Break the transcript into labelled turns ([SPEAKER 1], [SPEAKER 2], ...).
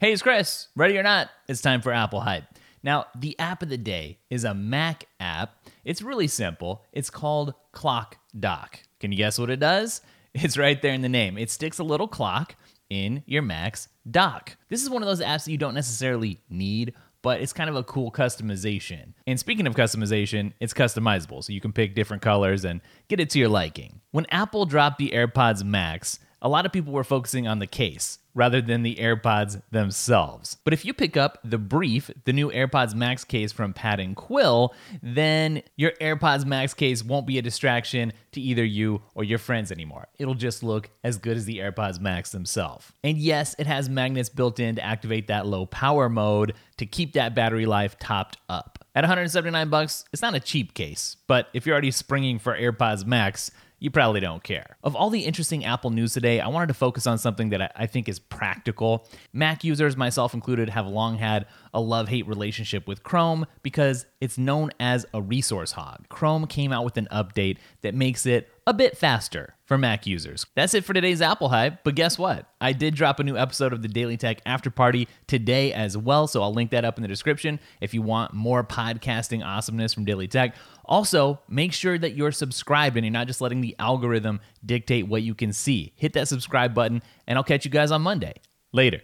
[SPEAKER 1] Hey, it's Chris. Ready or not, it's time for Apple Hype. Now, the app of the day is a Mac app. It's really simple. It's called Clock Dock. Can you guess what it does? It's right there in the name. It sticks a little clock in your Mac's dock. This is one of those apps that you don't necessarily need, but it's kind of a cool customization. And speaking of customization, it's customizable, so you can pick different colors and get it to your liking. When Apple dropped the AirPods Max, a lot of people were focusing on the case rather than the AirPods themselves. But if you pick up the Brief, the new AirPods Max case from Pad and Quill, then your AirPods Max case won't be a distraction to either you or your friends anymore. It'll just look as good as the AirPods Max themselves. And yes, it has magnets built in to activate that low power mode to keep that battery life topped up. At 179 bucks, it's not a cheap case, but if you're already springing for AirPods Max, you probably don't care. Of all the interesting Apple news today, I wanted to focus on something that I think is practical. Mac users, myself included, have long had a love hate relationship with Chrome because it's known as a resource hog. Chrome came out with an update that makes it a bit faster for Mac users. That's it for today's Apple Hype, but guess what? I did drop a new episode of the Daily Tech After Party today as well, so I'll link that up in the description if you want more podcasting awesomeness from Daily Tech. Also, make sure that you're subscribed and you're not just letting the algorithm dictate what you can see. Hit that subscribe button, and I'll catch you guys on Monday. Later.